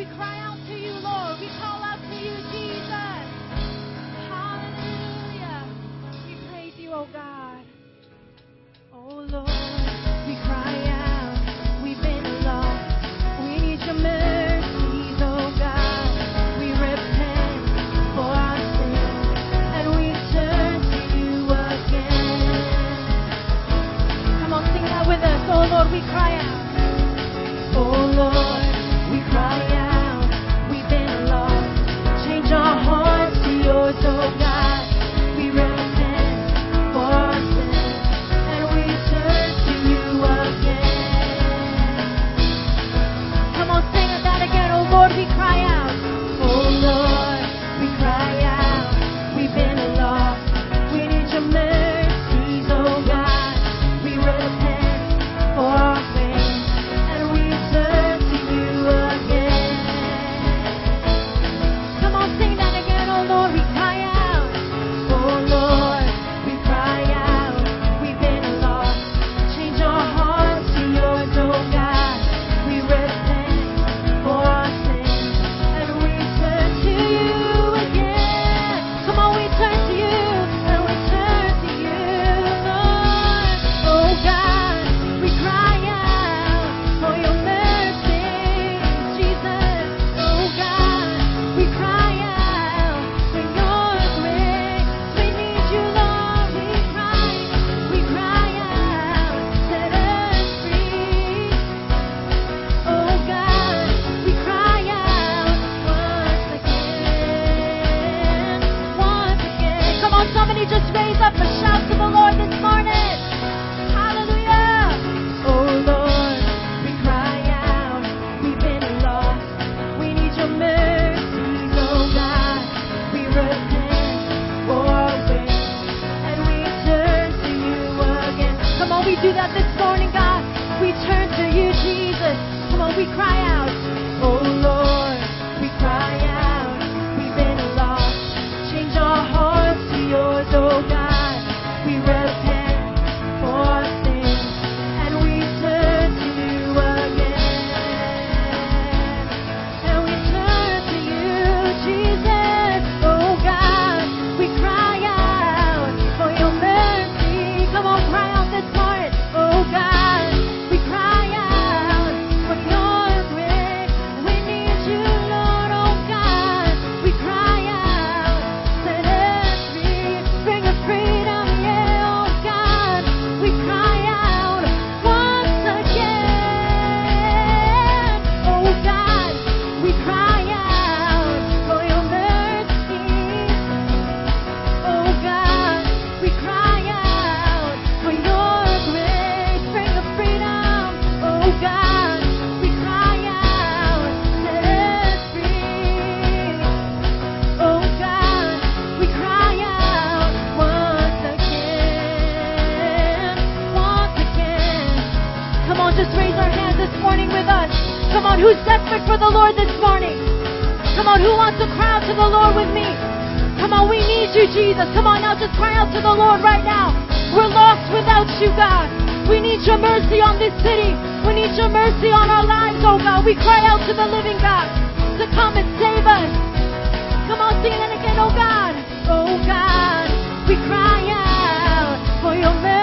We cry out to you, Lord. We call out to you, Jesus. Hallelujah. We praise you, oh God. we cry out. need you, Jesus. Come on now, just cry out to the Lord right now. We're lost without you, God. We need your mercy on this city. We need your mercy on our lives, oh God. We cry out to the living God to come and save us. Come on, sing it again, oh God. Oh God, we cry out for your mercy.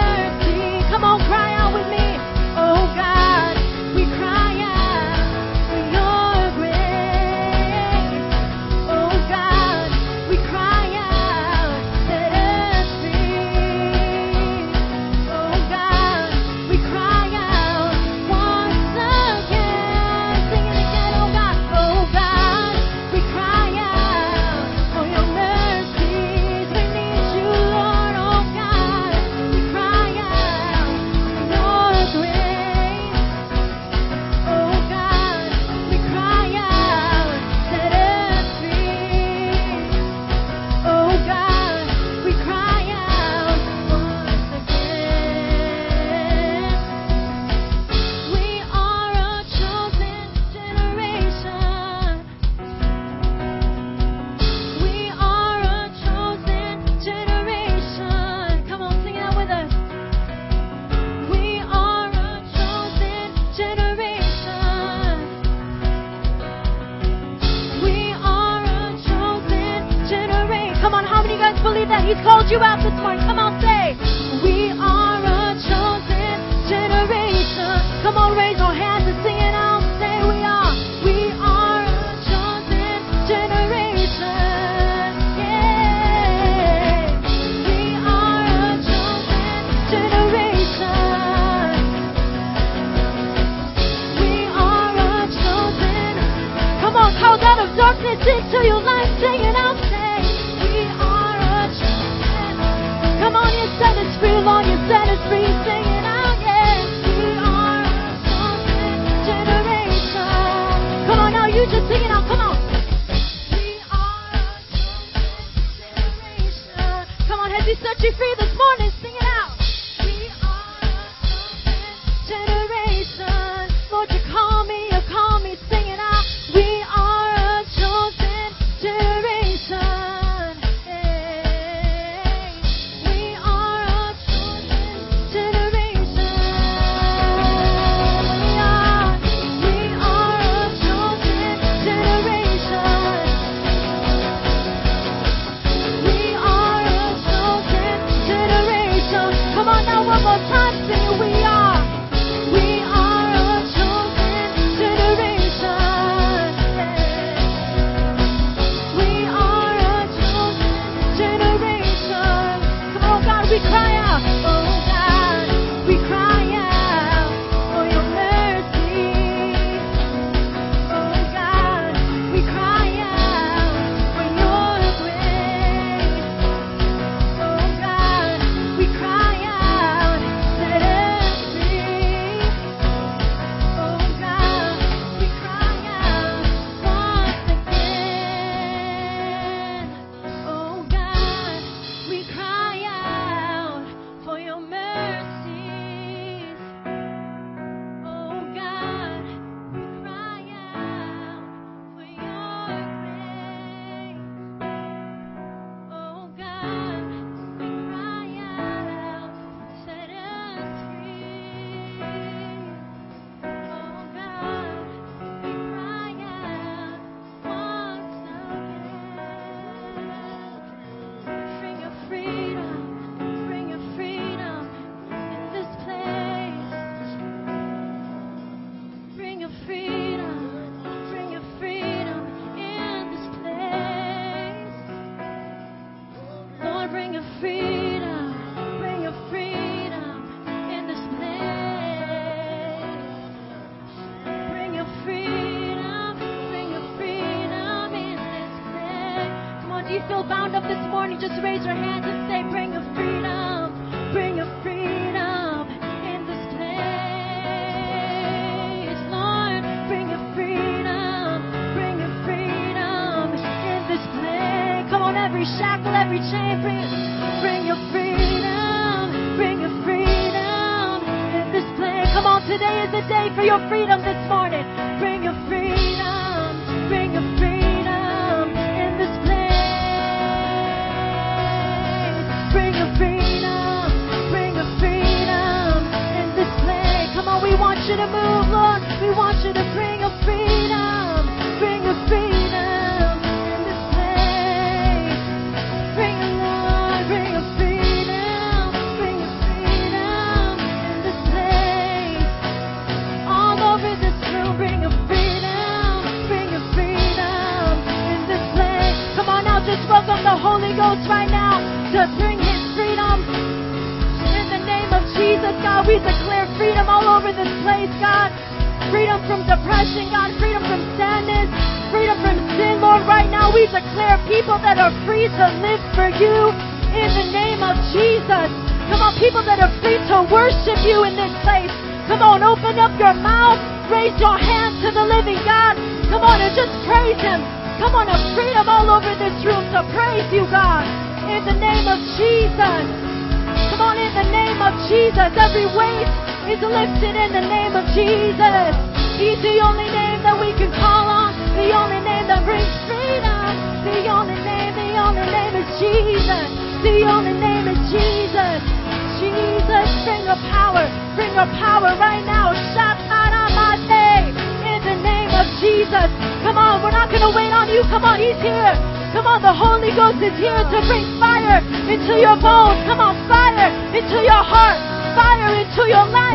Just raise your hands and say, Bring your freedom, bring your freedom in this place. Lord, bring your freedom, bring your freedom in this place. Come on, every shackle, every chain, bring. Bring your freedom, bring your freedom in this place. Come on, today is the day for your freedom this morning. Bring your freedom, bring your freedom to move, Lord. We want you to bring your freedom, bring your freedom in this place. Bring it, Lord, bring your freedom, bring your freedom in this place. All over this room, bring your freedom, bring your freedom in this place. Come on now, just welcome the Holy Ghost right now to bring His freedom. In the name of Jesus, God, we declare freedom all over from depression, God. Freedom from sadness. Freedom from sin, Lord. Right now, we declare people that are free to live for you in the name of Jesus. Come on, people that are free to worship you in this place. Come on, open up your mouth. Raise your hands to the living God. Come on and just praise Him. Come on, a freedom all over this room to praise you, God. In the name of Jesus. Come on, in the name of Jesus. Every weight is lifted in the name of Jesus. He's the only name that we can call on. The only name that brings freedom. The only name, the only name is Jesus. The only name is Jesus. Jesus, bring your power. Bring your power right now. Shataramate. In the name of Jesus. Come on, we're not going to wait on you. Come on, He's here. Come on, the Holy Ghost is here to bring fire fire into your bones. Come on, fire into your heart, fire into your life.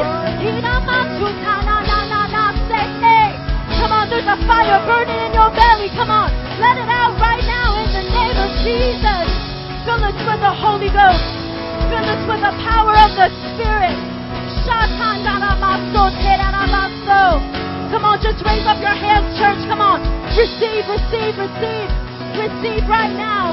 Come on, there's a fire burning in your belly. Come on, let it out right now in the name of Jesus. Fill us with the Holy Ghost. Fill us with the power of the Spirit. Come on, just raise up your hands, church. Come on. Receive, receive, receive. Receive right now.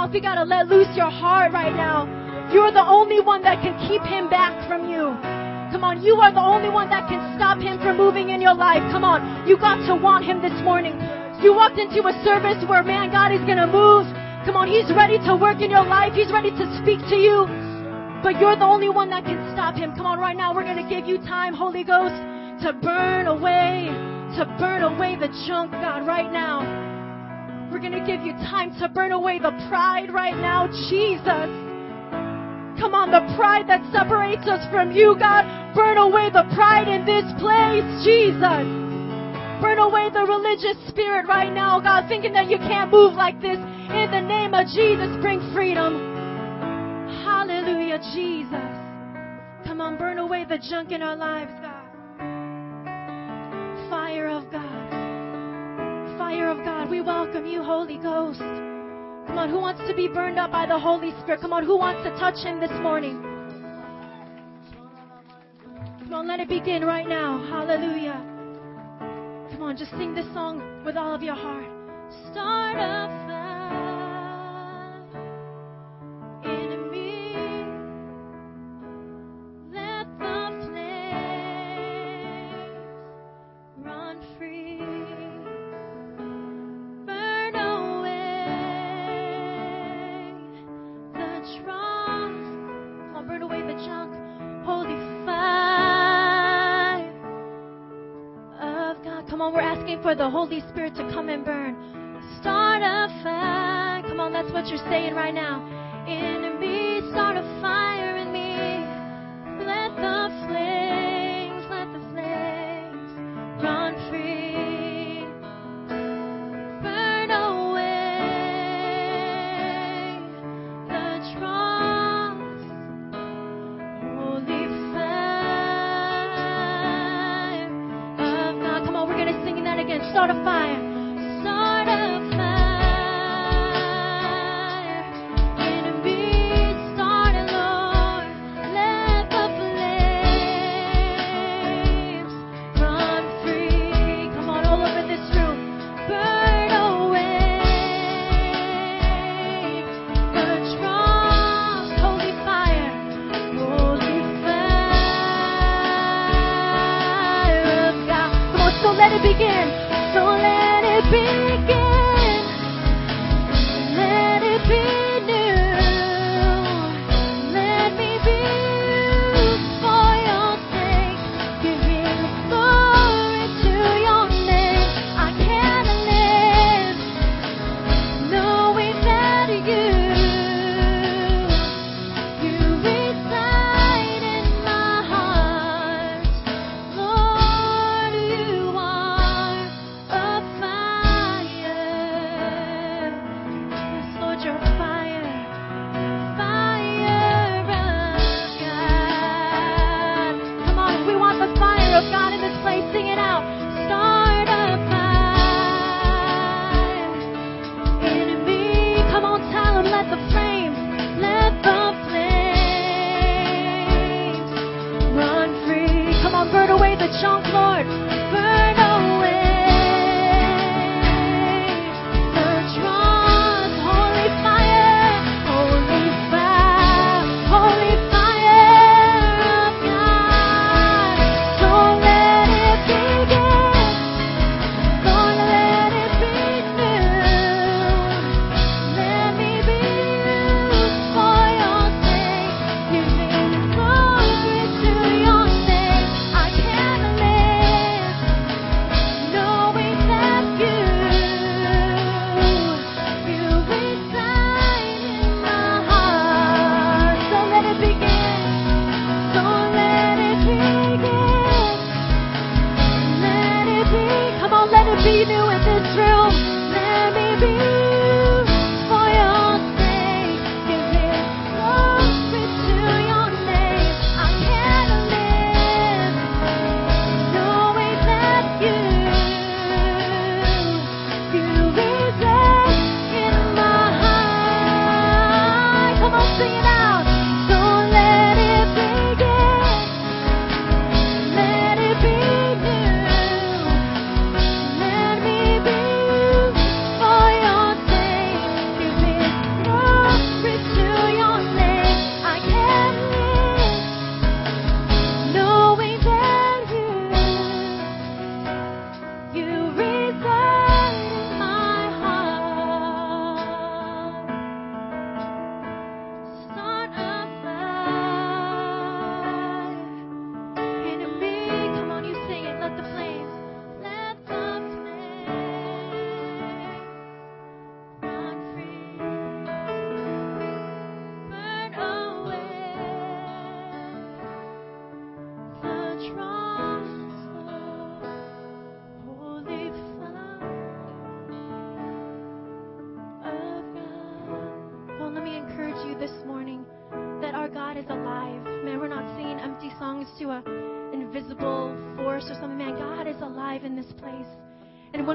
Mouth. You gotta let loose your heart right now. You're the only one that can keep him back from you. Come on, you are the only one that can stop him from moving in your life. Come on, you got to want him this morning. You walked into a service where, man, God is gonna move. Come on, he's ready to work in your life. He's ready to speak to you. But you're the only one that can stop him. Come on, right now, we're gonna give you time, Holy Ghost, to burn away, to burn away the junk, God, right now. We're going to give you time to burn away the pride right now, Jesus. Come on, the pride that separates us from you, God. Burn away the pride in this place, Jesus. Burn away the religious spirit right now, God, thinking that you can't move like this. In the name of Jesus, bring freedom. Hallelujah, Jesus. Come on, burn away the junk in our lives, God. Fire of God fire of God. We welcome you, Holy Ghost. Come on, who wants to be burned up by the Holy Spirit? Come on, who wants to touch Him this morning? Come on, let it begin right now. Hallelujah. Come on, just sing this song with all of your heart. Start a for the Holy Spirit to come and burn. Start a fire. Come on, that's what you're saying right now. In me, start a fire so let it begin.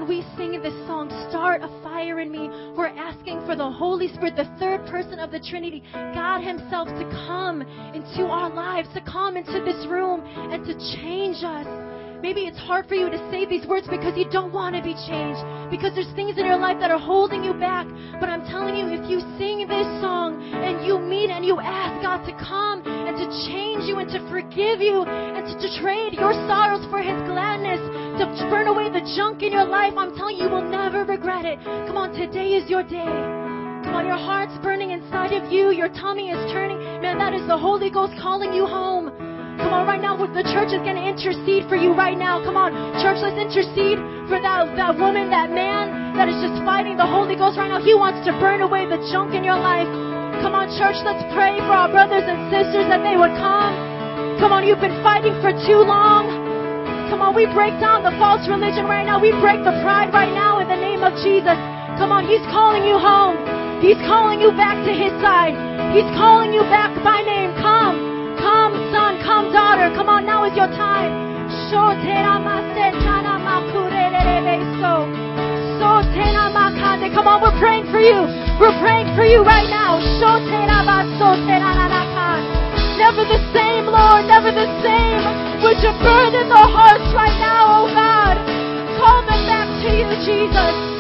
We sing this song, Start a Fire in Me, we're asking for the Holy Spirit, the third person of the Trinity, God Himself, to come into our lives, to come into this room and to change us. Maybe it's hard for you to say these words because you don't want to be changed, because there's things in your life that are holding you back. But I'm telling you, if you sing this song and you meet and you ask God to come and to change you and to forgive you and to trade your sorrows for His gladness, to burn away the junk in your life, I'm telling you, you will never regret it. Come on, today is your day. Come on, your heart's burning inside of you, your tummy is turning. Man, that is the Holy Ghost calling you home. Come on, right now, the church is going to intercede for you right now. Come on, church, let's intercede for that, that woman, that man that is just fighting the Holy Ghost right now. He wants to burn away the junk in your life. Come on, church, let's pray for our brothers and sisters that they would come. Come on, you've been fighting for too long. Come on, we break down the false religion right now. We break the pride right now in the name of Jesus. Come on, He's calling you home. He's calling you back to His side. He's calling you back by name. Come. Come, son, come, daughter. Come on, now is your time. Come on, we're praying for you. We're praying for you right now. Never the same, Lord, never the same. Would you burden their hearts right now, oh God? Call them back to you, Jesus.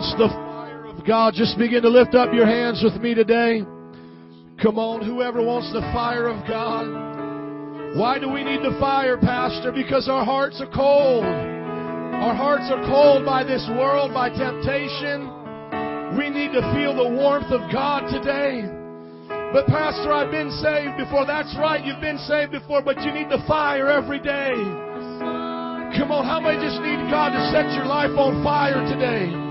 Wants the fire of God, just begin to lift up your hands with me today. Come on, whoever wants the fire of God. Why do we need the fire, Pastor? Because our hearts are cold. Our hearts are cold by this world, by temptation. We need to feel the warmth of God today. But, Pastor, I've been saved before. That's right, you've been saved before, but you need the fire every day. Come on, how many just need God to set your life on fire today?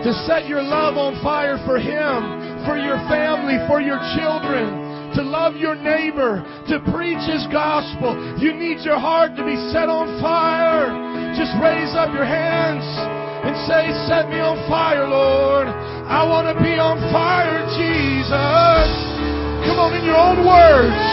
To set your love on fire for Him, for your family, for your children, to love your neighbor, to preach His gospel. You need your heart to be set on fire. Just raise up your hands and say, Set me on fire, Lord. I want to be on fire, Jesus. Come on, in your own words.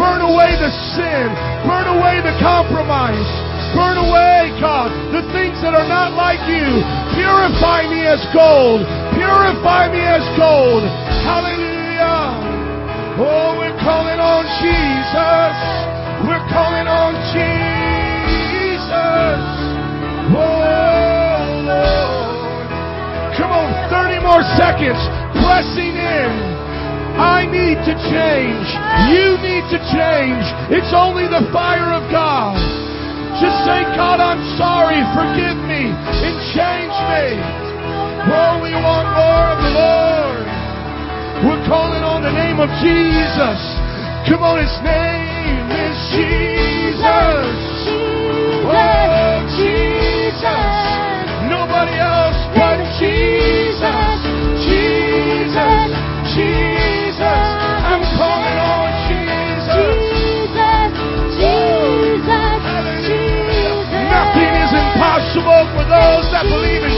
Burn away the sin. Burn away the compromise. Burn away, God, the things that are not like you. Purify me as gold. Purify me as gold. Hallelujah. Oh, we're calling on Jesus. We're calling on Jesus. Oh, Lord. Come on, 30 more seconds. Pressing in. I need to change. You need to change. It's only the fire of God. Just say, God, I'm sorry. Forgive me and change me. Oh, we want more of the Lord. We're calling on the name of Jesus. Come on, His name is Jesus. Oh, Jesus. Nobody else but Jesus. Jesus. Those that believe in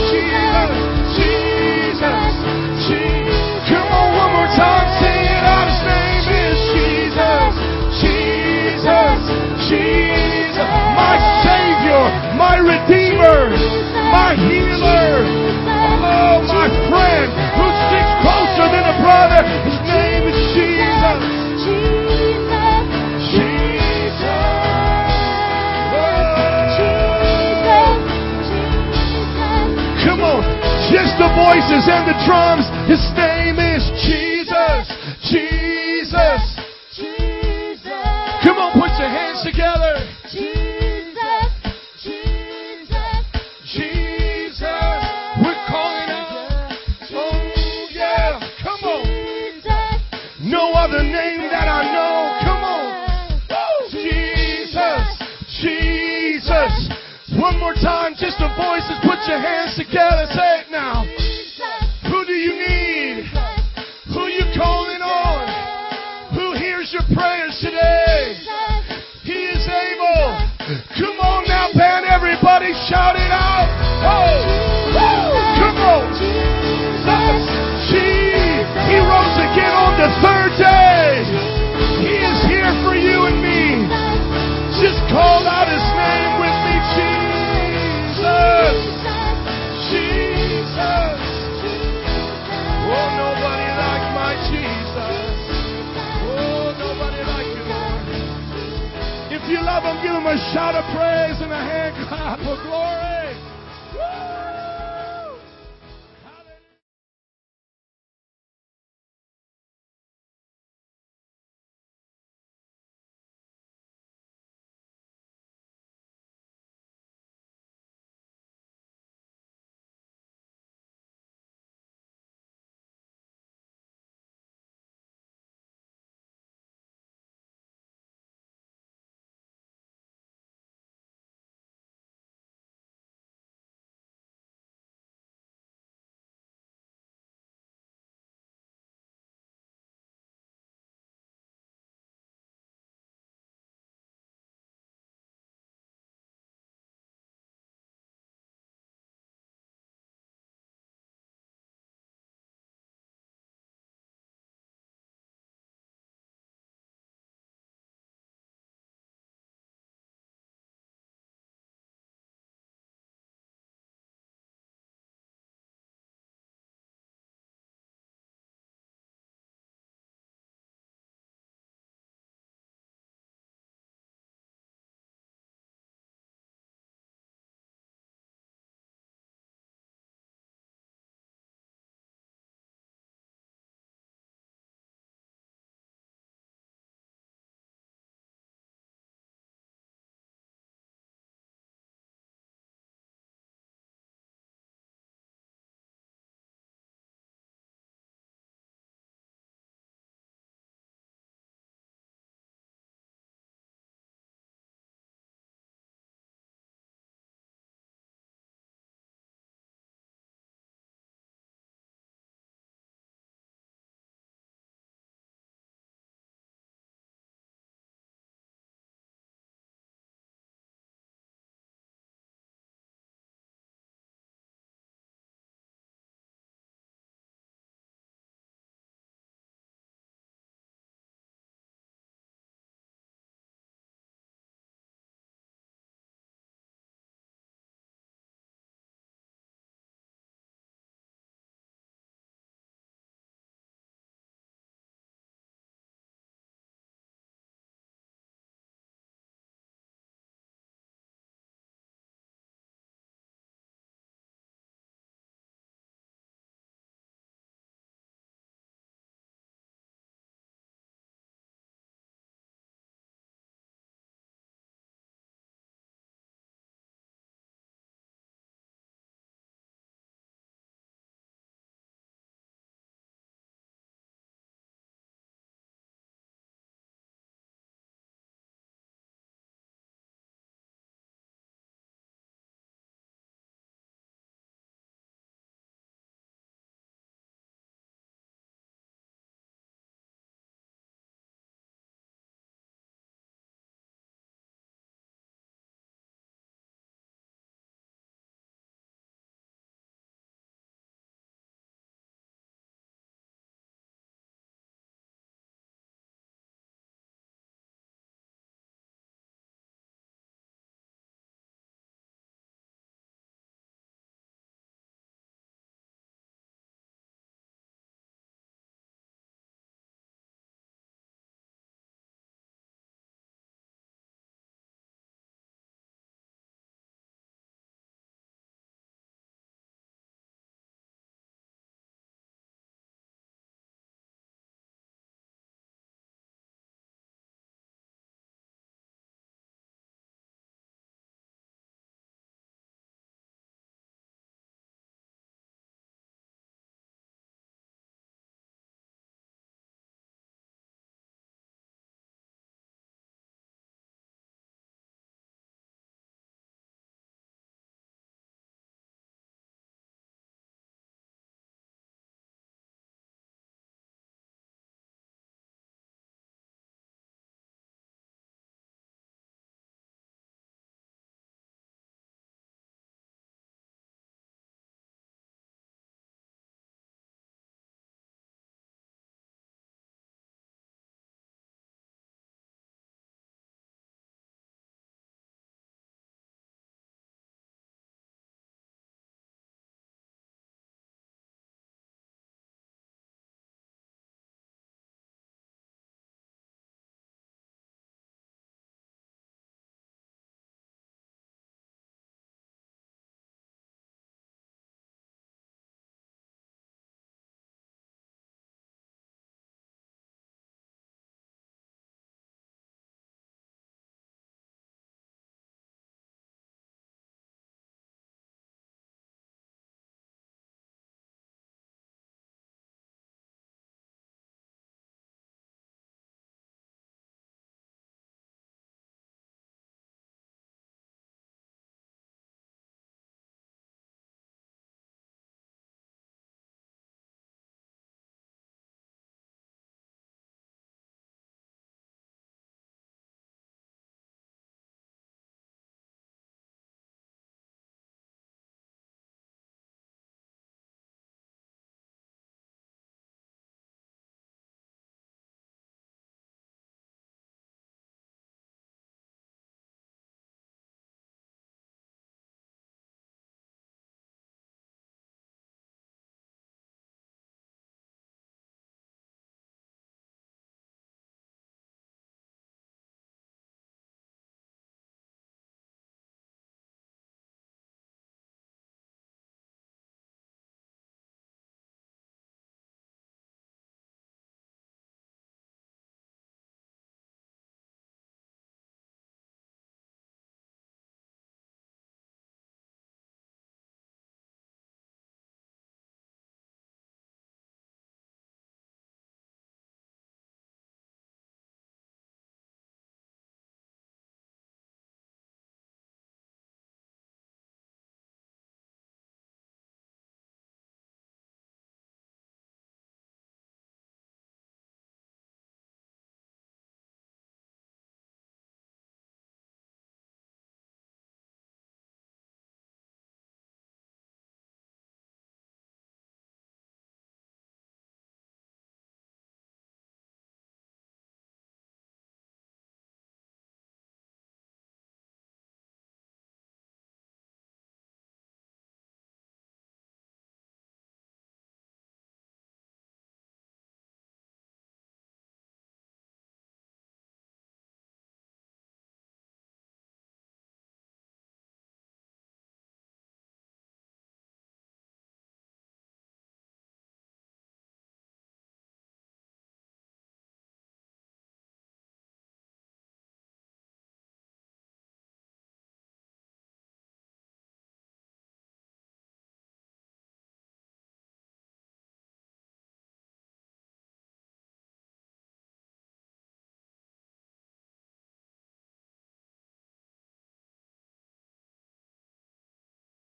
and the drums. His name shout a prayer.